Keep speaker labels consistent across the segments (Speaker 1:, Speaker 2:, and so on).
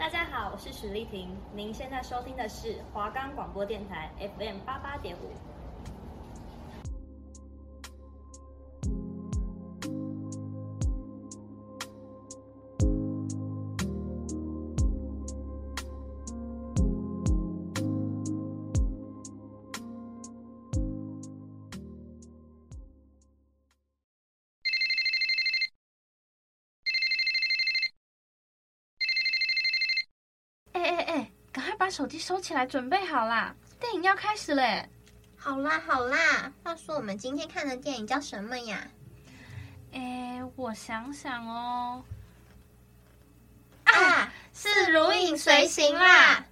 Speaker 1: 大家好，我是许丽婷，您现在收听的是华冈广播电台 FM 八八点五。
Speaker 2: 手机收起来，准备好啦！电影要开始嘞！
Speaker 3: 好啦好啦，话说我们今天看的电影叫什么呀？
Speaker 2: 哎，我想想哦，
Speaker 3: 啊，是《如影随形》啦。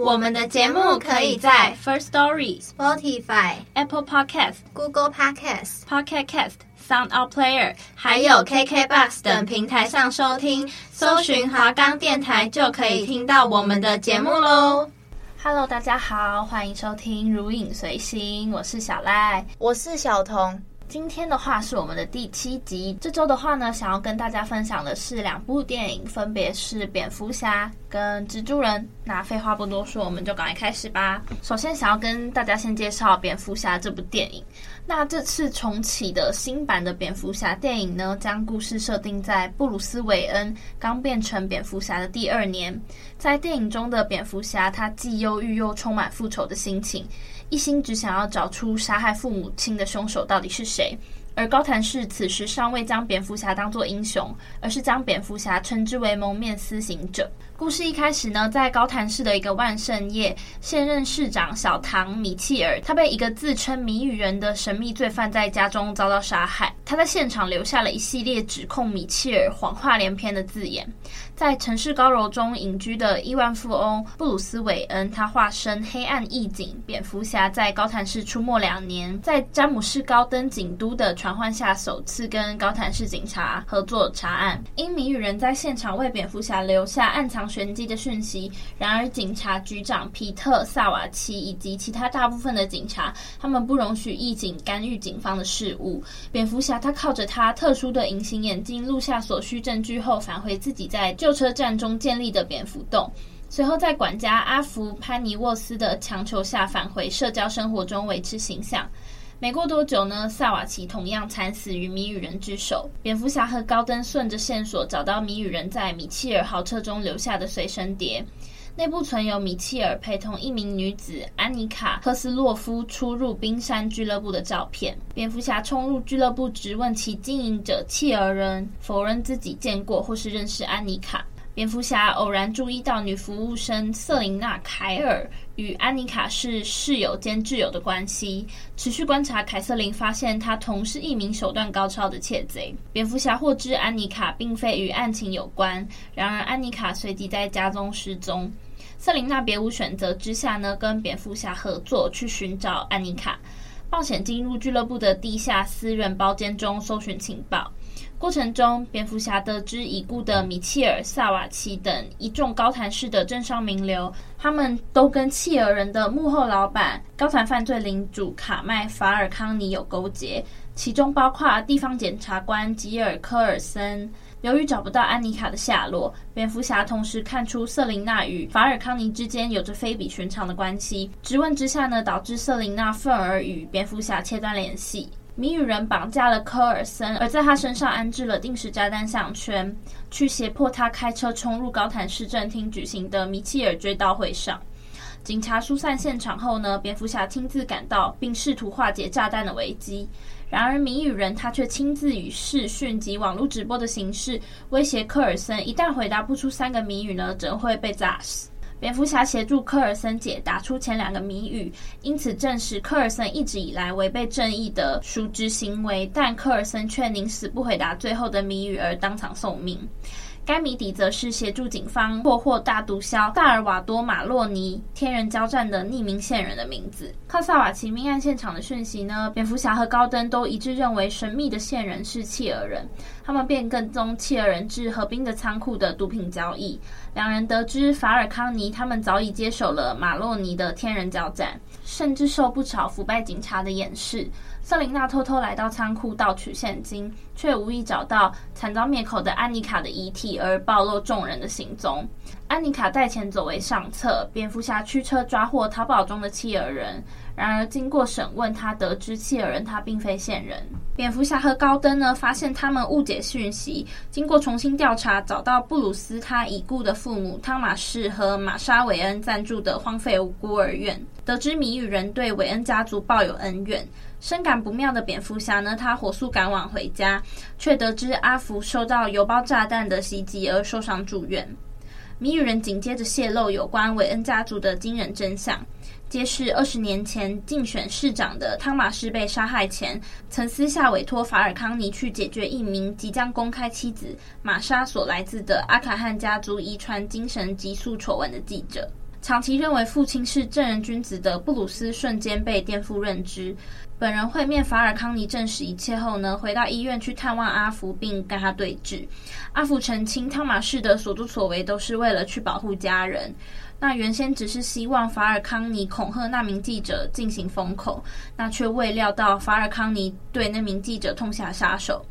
Speaker 3: 我们的节目可以在
Speaker 2: First Story、
Speaker 3: Spotify、
Speaker 2: Apple Podcast、
Speaker 3: Google Podcast、
Speaker 2: Pocket Cast、Sound Out Player，
Speaker 3: 还有 KKBox 等平台上收听。搜寻华冈电台就可以听到我们的节目喽。
Speaker 2: Hello，大家好，欢迎收听《如影随形》，我是小赖，
Speaker 3: 我是小彤。
Speaker 2: 今天的话是我们的第七集。这周的话呢，想要跟大家分享的是两部电影，分别是《蝙蝠侠》跟《蜘蛛人》。那废话不多说，我们就赶快开始吧。首先，想要跟大家先介绍《蝙蝠侠》这部电影。那这次重启的新版的蝙蝠侠电影呢，将故事设定在布鲁斯·韦恩刚变成蝙蝠侠的第二年。在电影中的蝙蝠侠，他既忧郁又充满复仇的心情，一心只想要找出杀害父母亲的凶手到底是谁。而高谭市此时尚未将蝙蝠侠当作英雄，而是将蝙蝠侠称之为蒙面私行者。故事一开始呢，在高谭市的一个万圣夜，现任市长小唐米切尔，他被一个自称谜语人的神秘罪犯在家中遭到杀害。他在现场留下了一系列指控米切尔谎话连篇的字眼。在城市高楼中隐居的亿万富翁布鲁斯韦恩，他化身黑暗义警蝙蝠侠，在高谭市出没两年，在詹姆士高登警督的传唤下，首次跟高谭市警察合作查案。因谜语人在现场为蝙蝠侠留下暗藏玄机的讯息，然而警察局长皮特·萨瓦奇以及其他大部分的警察，他们不容许义警干预警方的事务。蝙蝠侠他靠着他特殊的隐形眼镜录下所需证据后，返回自己在旧车站中建立的蝙蝠洞，随后在管家阿福·潘尼沃斯的强求下返回社交生活中维持形象。没过多久呢，萨瓦奇同样惨死于谜语人之手。蝙蝠侠和高登顺着线索找到谜语人在米切尔豪车中留下的随身碟，内部存有米切尔陪同一名女子安妮卡·科斯洛夫出入冰山俱乐部的照片。蝙蝠侠冲入俱乐部质问其经营者切尔人，否认自己见过或是认识安妮卡。蝙蝠侠偶然注意到女服务生瑟琳娜·凯尔与安妮卡是室友兼挚友的关系。持续观察凯瑟琳，发现她同是一名手段高超的窃贼。蝙蝠侠获知安妮卡并非与案情有关，然而安妮卡随即在家中失踪。瑟琳娜别无选择之下呢，跟蝙蝠侠合作去寻找安妮卡，冒险进入俱乐部的地下私人包间中搜寻情报。过程中，蝙蝠侠得知已故的米切尔·萨瓦奇等一众高谭市的政商名流，他们都跟契尔人的幕后老板、高谭犯罪领主卡麦·法尔康尼有勾结，其中包括地方检察官吉尔·科尔森。由于找不到安妮卡的下落，蝙蝠侠同时看出瑟琳娜与法尔康尼之间有着非比寻常的关系。质问之下呢，导致瑟琳娜愤而与蝙蝠侠切断联系。谜语人绑架了科尔森，而在他身上安置了定时炸弹项圈，去胁迫他开车冲入高谭市政厅举行的米切尔追悼会上。警察疏散现场后呢，蝙蝠侠亲自赶到，并试图化解炸弹的危机。然而谜语人他却亲自以视讯及网络直播的形式威胁科尔森，一旦回答不出三个谜语呢，则会被炸死。蝙蝠侠协助科尔森解答出前两个谜语，因此证实科尔森一直以来违背正义的渎职行为，但科尔森却宁死不回答最后的谜语而当场送命。该谜底则是协助警方破获大毒枭萨尔瓦多·马洛尼天人交战的匿名线人的名字。靠萨瓦奇命案现场的讯息呢，蝙蝠侠和高登都一致认为神秘的线人是契尔人，他们便跟踪契尔人至河滨的仓库的毒品交易。两人得知法尔康尼他们早已接手了马洛尼的天人交战。甚至受不少腐败警察的掩饰。瑟琳娜偷偷来到仓库盗取现金，却无意找到惨遭灭口的安妮卡的遗体，而暴露众人的行踪。安妮卡带钱走为上策，蝙蝠侠驱车抓获逃跑中的契尔人。然而，经过审问，他得知契尔人他并非线人。蝙蝠侠和高登呢，发现他们误解讯息。经过重新调查，找到布鲁斯他已故的父母汤马士和玛莎韦恩暂住的荒废无孤儿院。得知谜语人对韦恩家族抱有恩怨，深感不妙的蝙蝠侠呢，他火速赶往回家，却得知阿福受到邮包炸弹的袭击而受伤住院。谜语人紧接着泄露有关韦恩家族的惊人真相。揭示二十年前竞选市长的汤马士被杀害前，曾私下委托法尔康尼去解决一名即将公开妻子玛莎所来自的阿卡汉家族遗传精神激素丑闻的记者。长期认为父亲是正人君子的布鲁斯瞬间被颠覆认知。本人会面法尔康尼证实一切后呢，回到医院去探望阿福，并跟他对峙。阿福澄清汤马士的所作所为都是为了去保护家人。那原先只是希望法尔康尼恐吓那名记者进行封口，那却未料到法尔康尼对那名记者痛下杀手。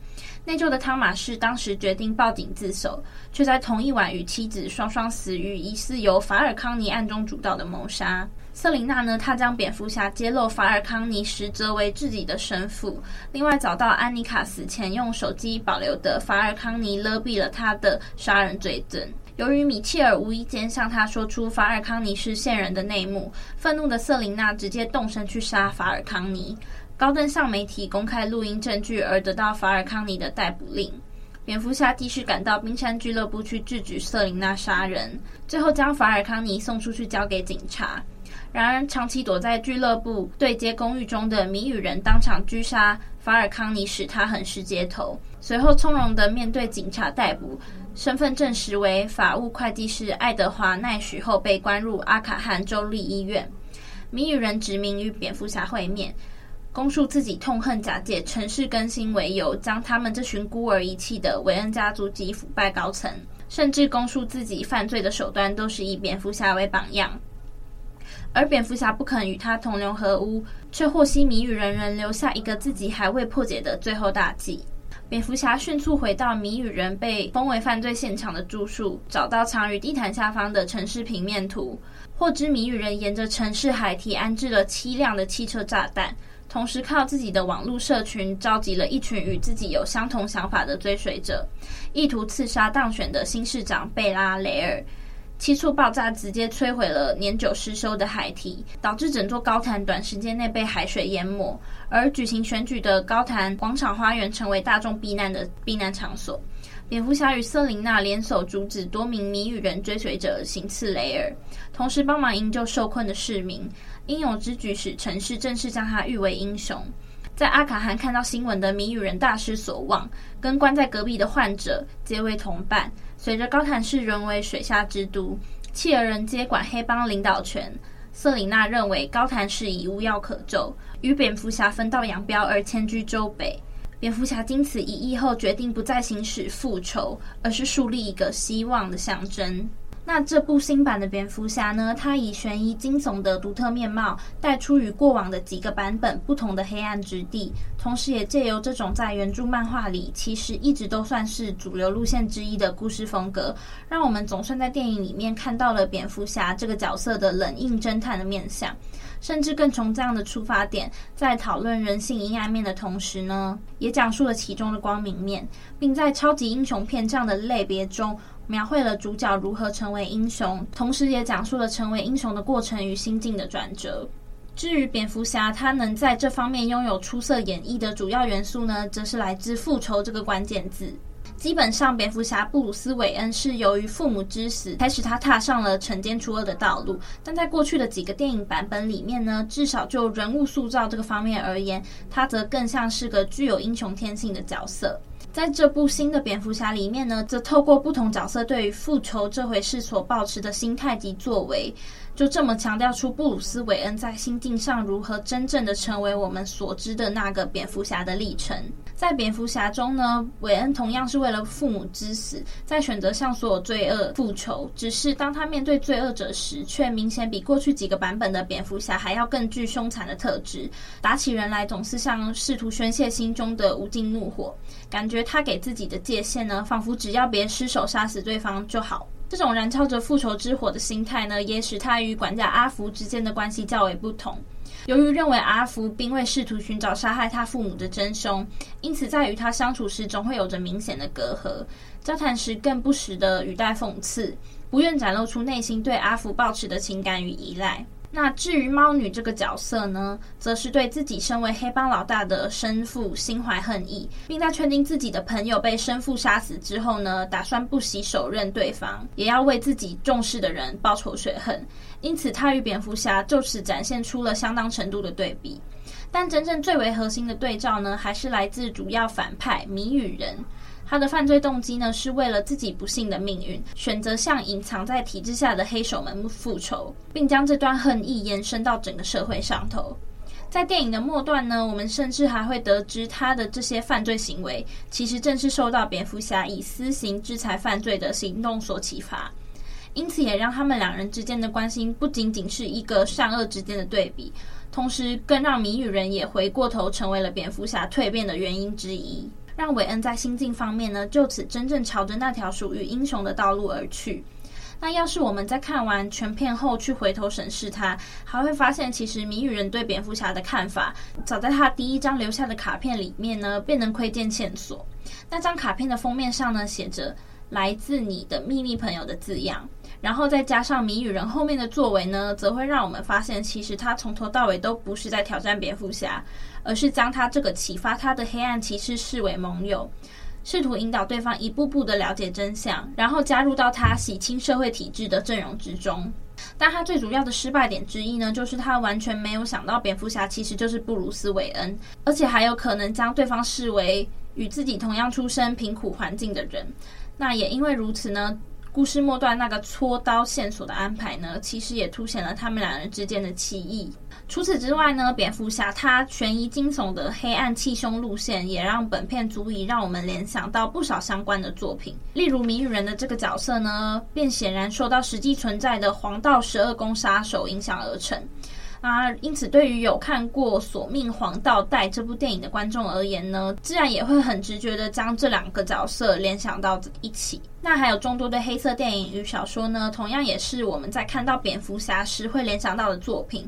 Speaker 2: 内疚的汤马士当时决定报警自首，却在同一晚与妻子双双死于疑似由法尔康尼暗中主导的谋杀。瑟琳娜呢，她将蝙蝠侠揭露法尔康尼实则为自己的神父，另外找到安妮卡死前用手机保留的法尔康尼勒毙了他的杀人罪证。由于米切尔无意间向他说出法尔康尼是线人的内幕，愤怒的瑟琳娜直接动身去杀法尔康尼。高登向媒体公开录音证据，而得到法尔康尼的逮捕令。蝙蝠侠继续赶到冰山俱乐部去制止瑟琳娜杀人，最后将法尔康尼送出去交给警察。然而，长期躲在俱乐部对接公寓中的谜语人当场狙杀法尔康尼，使他横尸街头。随后，从容地面对警察逮捕，身份证实为法务会计师爱德华·奈许后，被关入阿卡汉州立医院。谜语人殖民与蝙蝠侠会面，供述自己痛恨假借城市更新为由，将他们这群孤儿遗弃的韦恩家族及腐败高层，甚至供述自己犯罪的手段都是以蝙蝠侠为榜样。而蝙蝠侠不肯与他同流合污，却获悉谜语人仍留下一个自己还未破解的最后大计。蝙蝠侠迅速回到谜语人被封为犯罪现场的住处，找到藏于地毯下方的城市平面图，获知谜语人沿着城市海堤安置了七辆的汽车炸弹，同时靠自己的网络社群召集了一群与自己有相同想法的追随者，意图刺杀当选的新市长贝拉雷尔。七处爆炸直接摧毁了年久失修的海堤，导致整座高坛短时间内被海水淹没。而举行选举的高坛广场花园成为大众避难的避难场所。蝙蝠侠与瑟琳娜联手阻止多名谜语人追随者行刺雷尔，同时帮忙营救受困的市民。英勇之举使城市正式将他誉为英雄。在阿卡汉看到新闻的谜语人大失所望，跟关在隔壁的患者结为同伴。随着高谭市沦为水下之都，契尔人接管黑帮领导权。瑟琳娜认为高谭市已无药可救，与蝙蝠侠分道扬镳而迁居州北。蝙蝠侠经此一役后，决定不再行使复仇，而是树立一个希望的象征。那这部新版的蝙蝠侠呢？它以悬疑惊悚的独特面貌，带出与过往的几个版本不同的黑暗之地，同时也借由这种在原著漫画里其实一直都算是主流路线之一的故事风格，让我们总算在电影里面看到了蝙蝠侠这个角色的冷硬侦探的面相，甚至更从这样的出发点，在讨论人性阴暗面的同时呢，也讲述了其中的光明面，并在超级英雄片这样的类别中。描绘了主角如何成为英雄，同时也讲述了成为英雄的过程与心境的转折。至于蝙蝠侠，他能在这方面拥有出色演绎的主要元素呢，则是来自复仇这个关键字。基本上，蝙蝠侠布鲁斯韦恩是由于父母之死，才使他踏上了惩奸除恶的道路。但在过去的几个电影版本里面呢，至少就人物塑造这个方面而言，他则更像是个具有英雄天性的角色。在这部新的蝙蝠侠里面呢，则透过不同角色对于复仇这回事所保持的心态及作为，就这么强调出布鲁斯韦恩在心境上如何真正的成为我们所知的那个蝙蝠侠的历程。在蝙蝠侠中呢，韦恩同样是为了父母之死，在选择向所有罪恶复仇。只是当他面对罪恶者时，却明显比过去几个版本的蝙蝠侠还要更具凶残的特质。打起人来总是像试图宣泄心中的无尽怒火，感觉他给自己的界限呢，仿佛只要别失手杀死对方就好。这种燃烧着复仇之火的心态呢，也使他与管家阿福之间的关系较为不同。由于认为阿福并未试图寻找杀害他父母的真凶，因此在与他相处时总会有着明显的隔阂。交谈时更不时的语带讽刺，不愿展露出内心对阿福抱持的情感与依赖。那至于猫女这个角色呢，则是对自己身为黑帮老大的生父心怀恨意，并在确定自己的朋友被生父杀死之后呢，打算不惜手刃对方，也要为自己重视的人报仇雪恨。因此，他与蝙蝠侠就此展现出了相当程度的对比。但真正最为核心的对照呢，还是来自主要反派谜语人。他的犯罪动机呢，是为了自己不幸的命运，选择向隐藏在体制下的黑手们复仇，并将这段恨意延伸到整个社会上头。在电影的末段呢，我们甚至还会得知他的这些犯罪行为，其实正是受到蝙蝠侠以私刑制裁犯罪的行动所启发，因此也让他们两人之间的关心不仅仅是一个善恶之间的对比，同时更让谜语人也回过头成为了蝙蝠侠蜕变的原因之一。让韦恩在心境方面呢，就此真正朝着那条属于英雄的道路而去。那要是我们在看完全片后去回头审视他，还会发现，其实谜语人对蝙蝠侠的看法，早在他第一张留下的卡片里面呢，便能窥见线索。那张卡片的封面上呢，写着“来自你的秘密朋友”的字样。然后再加上谜语人后面的作为呢，则会让我们发现，其实他从头到尾都不是在挑战蝙蝠侠，而是将他这个启发他的黑暗骑士视为盟友，试图引导对方一步步的了解真相，然后加入到他洗清社会体制的阵容之中。但他最主要的失败点之一呢，就是他完全没有想到蝙蝠侠其实就是布鲁斯·韦恩，而且还有可能将对方视为与自己同样出身贫苦环境的人。那也因为如此呢。故事末段那个搓刀线索的安排呢，其实也凸显了他们两人之间的歧义。除此之外呢，蝙蝠侠他悬疑惊悚的黑暗气凶路线，也让本片足以让我们联想到不少相关的作品。例如谜语人的这个角色呢，便显然受到实际存在的黄道十二宫杀手影响而成。啊，因此对于有看过《索命黄道带》这部电影的观众而言呢，自然也会很直觉的将这两个角色联想到一起。那还有众多的黑色电影与小说呢，同样也是我们在看到蝙蝠侠时会联想到的作品，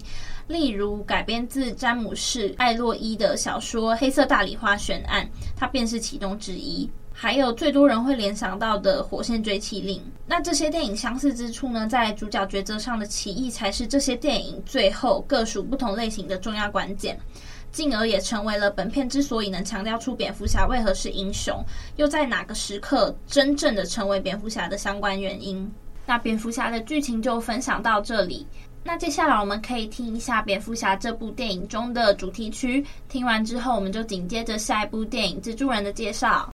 Speaker 2: 例如改编自詹姆士·艾洛伊的小说《黑色大理花悬案》，它便是其中之一。还有最多人会联想到的《火线追缉令》，那这些电影相似之处呢，在主角抉择上的歧义，才是这些电影最后各属不同类型的重要关键，进而也成为了本片之所以能强调出蝙蝠侠为何是英雄，又在哪个时刻真正的成为蝙蝠侠的相关原因。那蝙蝠侠的剧情就分享到这里，那接下来我们可以听一下蝙蝠侠这部电影中的主题曲，听完之后，我们就紧接着下一部电影《蜘蛛人》的介
Speaker 3: 绍。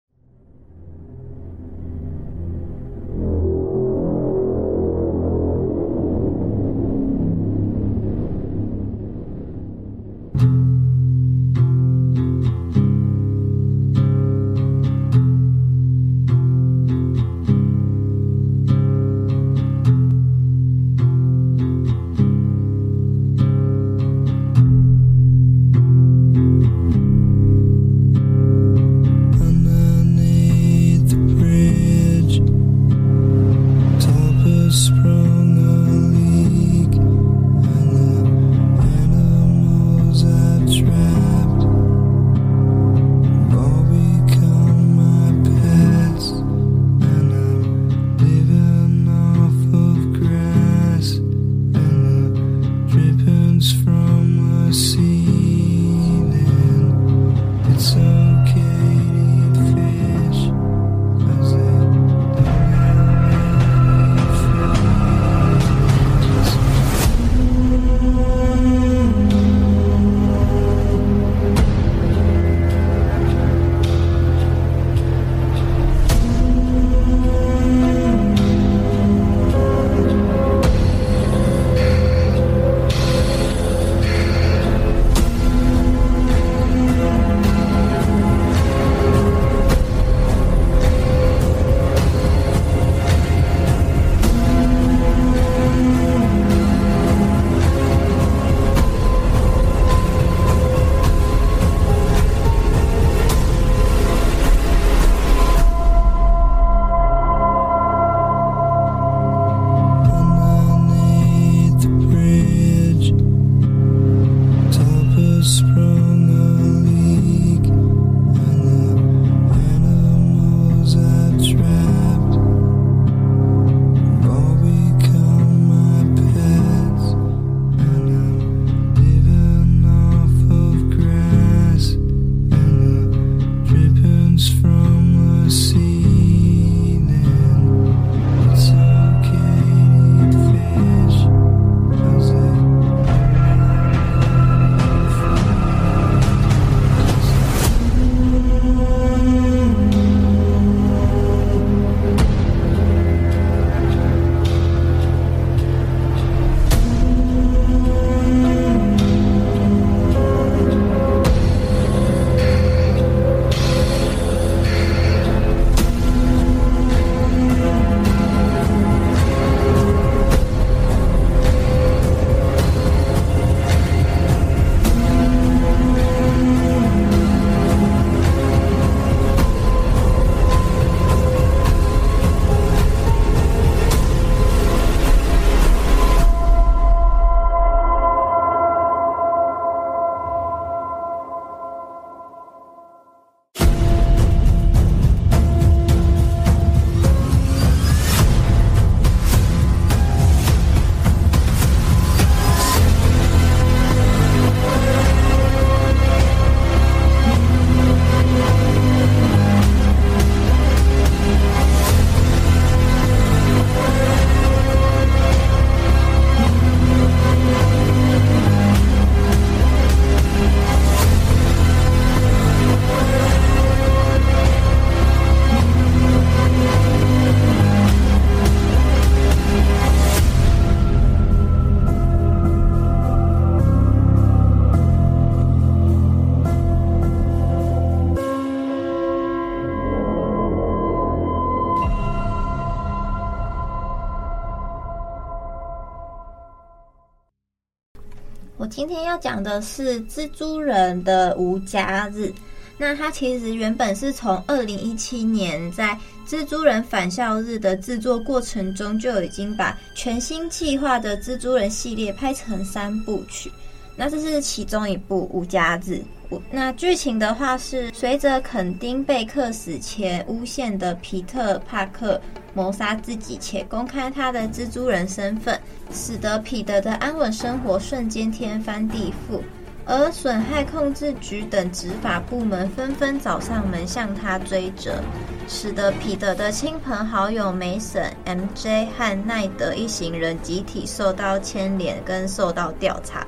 Speaker 3: 今天要讲的是蜘蛛人的无家日。那它其实原本是从二零一七年在蜘蛛人返校日的制作过程中就已经把全新计划的蜘蛛人系列拍成三部曲。那这是其中一部无家子。那剧情的话是随着肯丁贝克死前诬陷的皮特帕克谋杀自己且公开他的蜘蛛人身份，使得彼得的安稳生活瞬间天翻地覆，而损害控制局等执法部门纷纷找上门向他追责，使得彼得的亲朋好友梅森、MJ 和奈德一行人集体受到牵连跟受到调查。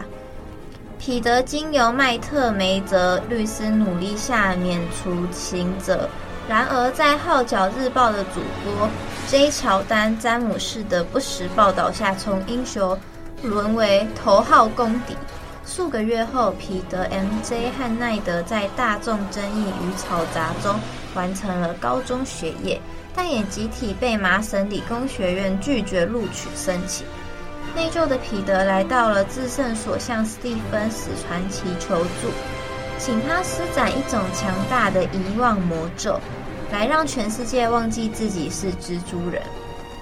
Speaker 3: 彼得经由麦特梅泽律师努力下免除刑责，然而在《号角日报》的主播 J. 乔丹·詹姆士的不实报道下，从英雄沦为头号公敌。数个月后，彼得、MJ 和奈德在大众争议与嘈杂中完成了高中学业，但也集体被麻省理工学院拒绝录取申请。内疚的彼得来到了至圣所，向史蒂芬史传奇求助，请他施展一种强大的遗忘魔咒，来让全世界忘记自己是蜘蛛人。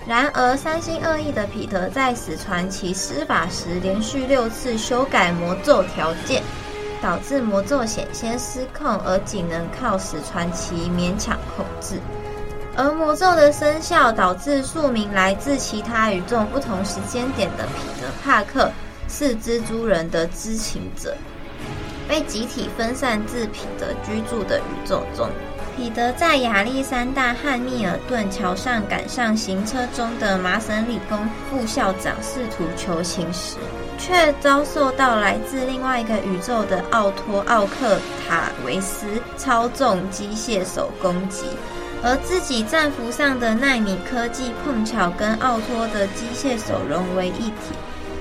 Speaker 3: 然而，三心二意的彼得在史传奇施法时，连续六次修改魔咒条件，导致魔咒险些失控，而仅能靠史传奇勉强控制。而魔咒的生效导致数名来自其他宇宙不同时间点的彼得·帕克是蜘蛛人的知情者，被集体分散至彼得居住的宇宙中。彼得在亚历山大汉密尔顿桥上赶上行车中的麻省理工副校长，试图求情时，却遭受到来自另外一个宇宙的奥托·奥克塔维斯操纵机械手攻击。而自己战服上的纳米科技碰巧跟奥托的机械手融为一体，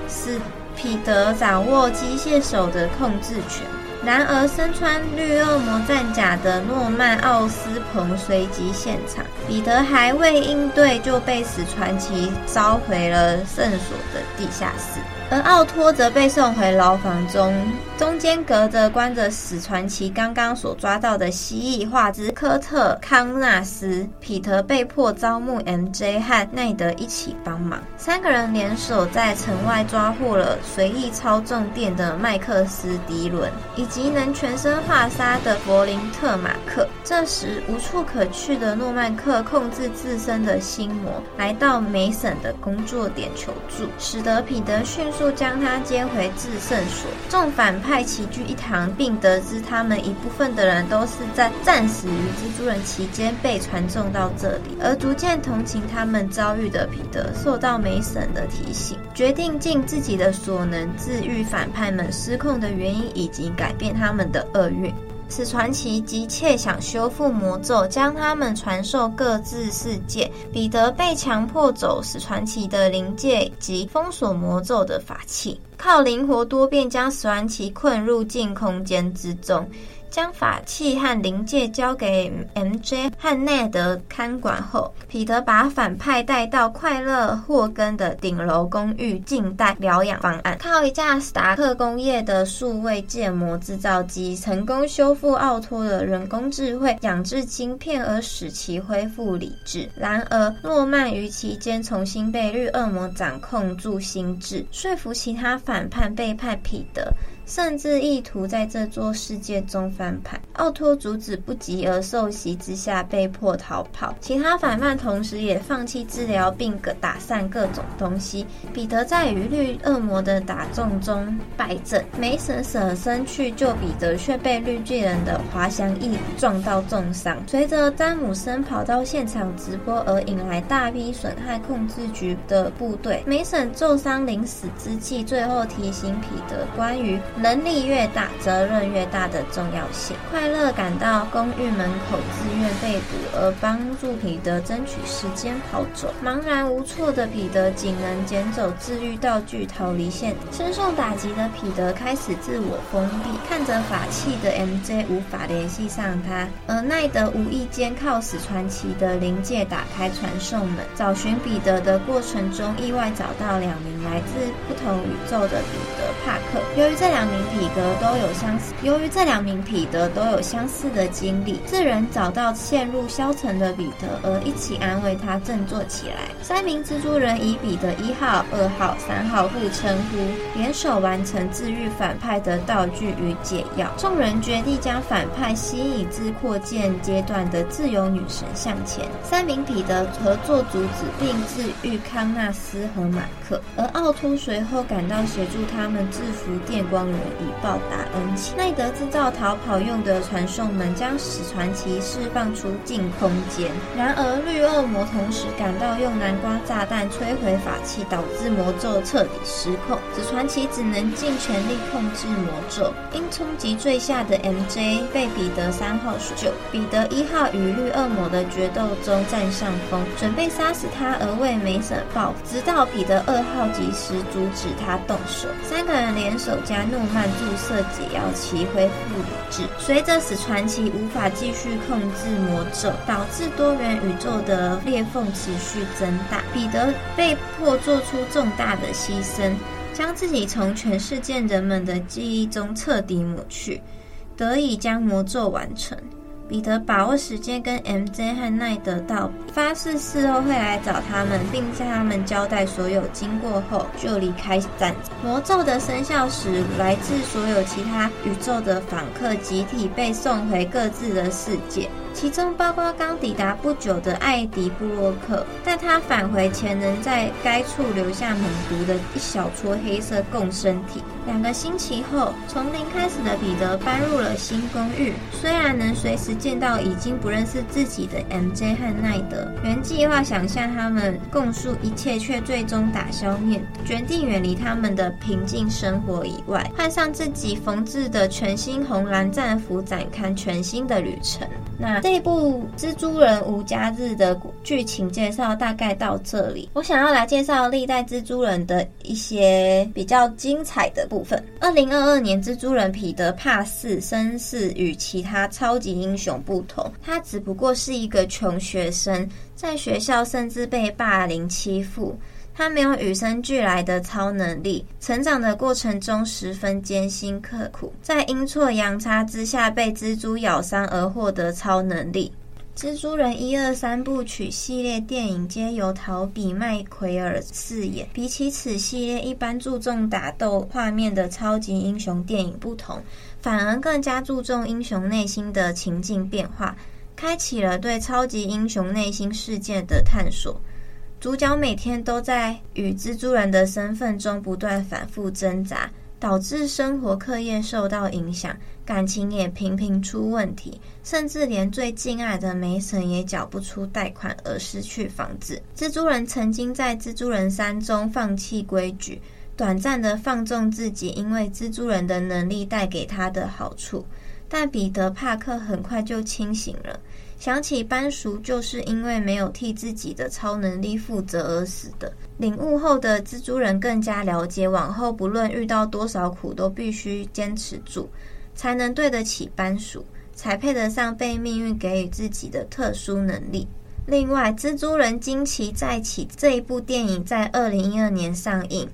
Speaker 3: 使彼得掌握机械手的控制权。然而，身穿绿恶魔战甲的诺曼奥斯彭随即现场，彼得还未应对就被史传奇召回了圣所的地下室。而奥托则被送回牢房中，中间隔着关着史传奇刚刚所抓到的蜥蜴画之科特康纳斯。彼得被迫招募 MJ 和奈德一起帮忙，三个人联手在城外抓获了随意操纵电的麦克斯迪伦，以及能全身化沙的弗林特马克。这时无处可去的诺曼克控制自身的心魔，来到梅森的工作点求助，使得彼得迅速将他接回至圣所。众反派齐聚一堂，并得知他们一部分的人都是在战死于蜘蛛人期间被传送到这里，而逐渐同情他们遭遇的彼得，受到梅森的提醒，决定尽自己的所能治愈反派们失控的原因，以及改变他们的厄运。史传奇急切想修复魔咒，将他们传授各自世界。彼得被强迫走史传奇的灵界及封锁魔咒的法器，靠灵活多变将史传奇困入进空间之中。将法器和灵界交给 MJ 和奈德看管后，彼得把反派带到快乐霍根的顶楼公寓静待疗养方案。靠一架史达克工业的数位建模制造机，成功修复奥托的人工智慧养制晶片，而使其恢复理智。然而，诺曼于期间重新被绿恶魔掌控住心智，说服其他反派背叛彼得。甚至意图在这座世界中翻盘，奥托阻止不及，而受袭之下被迫逃跑。其他反叛同时也放弃治疗，并打散各种东西。彼得在与绿恶魔的打斗中败阵，梅婶舍身去救彼得，却被绿巨人的滑翔翼撞到重伤。随着詹姆森跑到现场直播，而引来大批损害控制局的部队。梅婶重伤临死之际，最后提醒彼得关于。能力越大，责任越大的重要性。快乐赶到公寓门口，自愿被捕，而帮助彼得争取时间跑走。茫然无措的彼得仅能捡走治愈道具逃离现。深受打击的彼得开始自我封闭，看着法器的 MJ 无法联系上他，而奈德无意间靠死传奇的灵界打开传送门，找寻彼得的过程中，意外找到两名来自不同宇宙的彼得·帕克。由于这两。名彼得都有相似，由于这两名彼得都有相似的经历，自然找到陷入消沉的彼得，而一起安慰他振作起来。三名蜘蛛人以彼得一号、二号、三号互称呼，联手完成治愈反派的道具与解药。众人决定将反派吸引至扩建阶段的自由女神向前。三名彼得合作阻止并治愈康纳斯和马克，而奥托随后赶到协助他们制服电光人。以报答恩情。奈德制造逃跑用的传送门，将史传奇释放出净空间。然而，绿恶魔同时赶到，用南瓜炸弹摧毁法器，导致魔咒彻底失控。史传奇只能尽全力控制魔咒。因冲击坠下的 MJ 被彼得三号所救。彼得一号与绿恶魔的决斗中占上风，准备杀死他而为梅森报，直到彼得二号及时阻止他动手。三个联手加诺。曼注射解药，其恢复理智。随着史传奇无法继续控制魔咒，导致多元宇宙的裂缝持续增大。彼得被迫做出重大的牺牲，将自己从全世界人们的记忆中彻底抹去，得以将魔咒完成。彼得把握时间跟 MJ 和奈德道，发誓事后会来找他们，并在他们交代所有经过后就离开战。魔咒的生效时，来自所有其他宇宙的访客集体被送回各自的世界。其中包括刚抵达不久的艾迪布洛克，但他返回前能在该处留下猛毒的一小撮黑色共生体。两个星期后，从零开始的彼得搬入了新公寓，虽然能随时见到已经不认识自己的 MJ 和奈德，原计划想向他们供述一切，却最终打消念，决定远离他们的平静生活以外，换上自己缝制的全新红蓝战服，展开全新的旅程。那这一部《蜘蛛人无家日》的剧情介绍大概到这里。我想要来介绍历代蜘蛛人的一些比较精彩的部分。二零二二年，蜘蛛人彼得帕斯身世与其他超级英雄不同，他只不过是一个穷学生，在学校甚至被霸凌欺负。他没有与生俱来的超能力，成长的过程中十分艰辛刻苦，在阴错阳差之下被蜘蛛咬伤而获得超能力。蜘蛛人一二三部曲系列电影皆由陶比麦奎尔饰演。比起此系列一般注重打斗画面的超级英雄电影不同，反而更加注重英雄内心的情境变化，开启了对超级英雄内心世界的探索。主角每天都在与蜘蛛人的身份中不断反复挣扎，导致生活课业受到影响，感情也频频出问题，甚至连最敬爱的梅森也缴不出贷款而失去房子。蜘蛛人曾经在《蜘蛛人三》中放弃规矩，短暂的放纵自己，因为蜘蛛人的能力带给他的好处，但彼得·帕克很快就清醒了。想起班叔就是因为没有替自己的超能力负责而死的。领悟后的蜘蛛人更加了解，往后不论遇到多少苦，都必须坚持住，才能对得起班叔，才配得上被命运给予自己的特殊能力。另外，《蜘蛛人惊奇再起》这一部电影在二零一二年上映，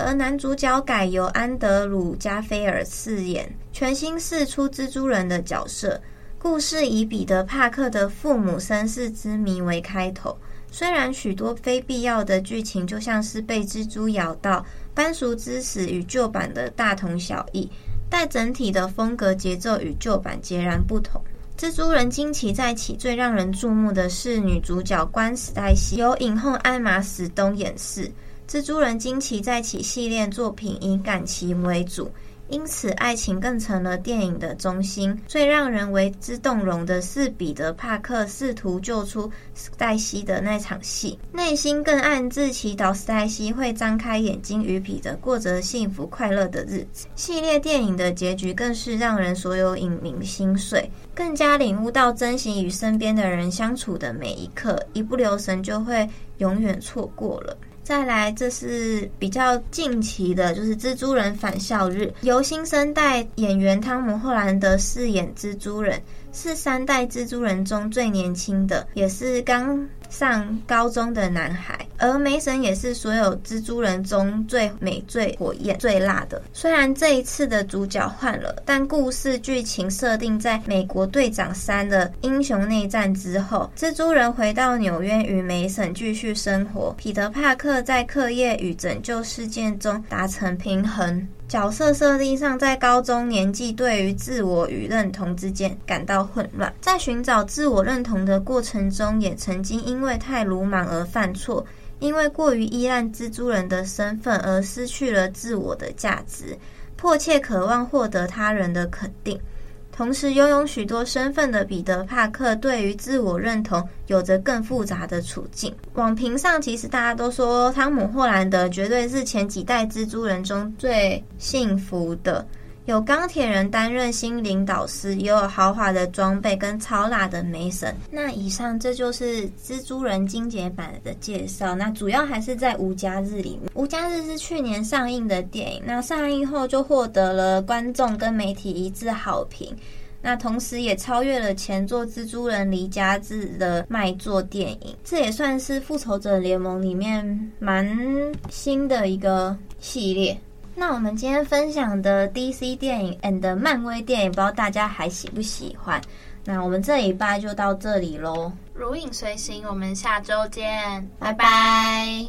Speaker 3: 而男主角改由安德鲁·加菲尔饰演，全新释出蜘蛛人的角色。故事以彼得·帕克的父母身世之谜为开头，虽然许多非必要的剧情就像是被蜘蛛咬到、班叔之死与旧版的大同小异，但整体的风格节奏与旧版截然不同。蜘蛛人惊奇再起最让人注目的是女主角关史黛西，由影后艾玛史东演饰。蜘蛛人惊奇再起系列作品以感情为主。因此，爱情更成了电影的中心。最让人为之动容的是彼得·帕克试图救出史黛西的那场戏，内心更暗自祈祷史黛西会张开眼睛与彼得过着幸福快乐的日子。系列电影的结局更是让人所有影迷心碎，更加领悟到珍惜与身边的人相处的每一刻，一不留神就会永远错过了。再来，这是比较近期的，就是《蜘蛛人返校日》，由新生代演员汤姆·霍兰德饰演蜘蛛人，是三代蜘蛛人中最年轻的，也是刚上高中的男孩。而梅森也是所有蜘蛛人中最美、最火焰、最辣的。虽然这一次的主角换了，但故事剧情设定在美国队长三的英雄内战之后，蜘蛛人回到纽约与梅森继续生活。彼得·帕克在课业与拯救事件中达成平衡。角色设定上，在高中年纪，对于自我与认同之间感到混乱，在寻找自我认同的过程中，也曾经因因为太鲁莽而犯错，因为过于依赖蜘蛛人的身份而失去了自我的价值，迫切渴望获得他人的肯定。同时拥有许多身份的彼得·帕克，对于自我认同有着更复杂的处境。网评上，其实大家都说汤姆·霍兰德绝对是前几代蜘蛛人中最幸福的，有钢铁人担任心灵导师，也有豪华的装备跟超辣的梅神。那以上这就是蜘蛛人精简版的介绍。那主要还是在无家日里面，无家日是去年上映的电影，那上映后就获得了观众跟媒体一致好评。那同时也超越了前作《蜘蛛人离家日》的卖座电影，这也算是复仇者联盟里面蛮新的一个系列。那我们今天分享的 DC 电影 and 漫威电影，不知道大家还喜不喜欢？那我们这礼拜就到这里喽。
Speaker 2: 如影随形，我们下周见，拜拜。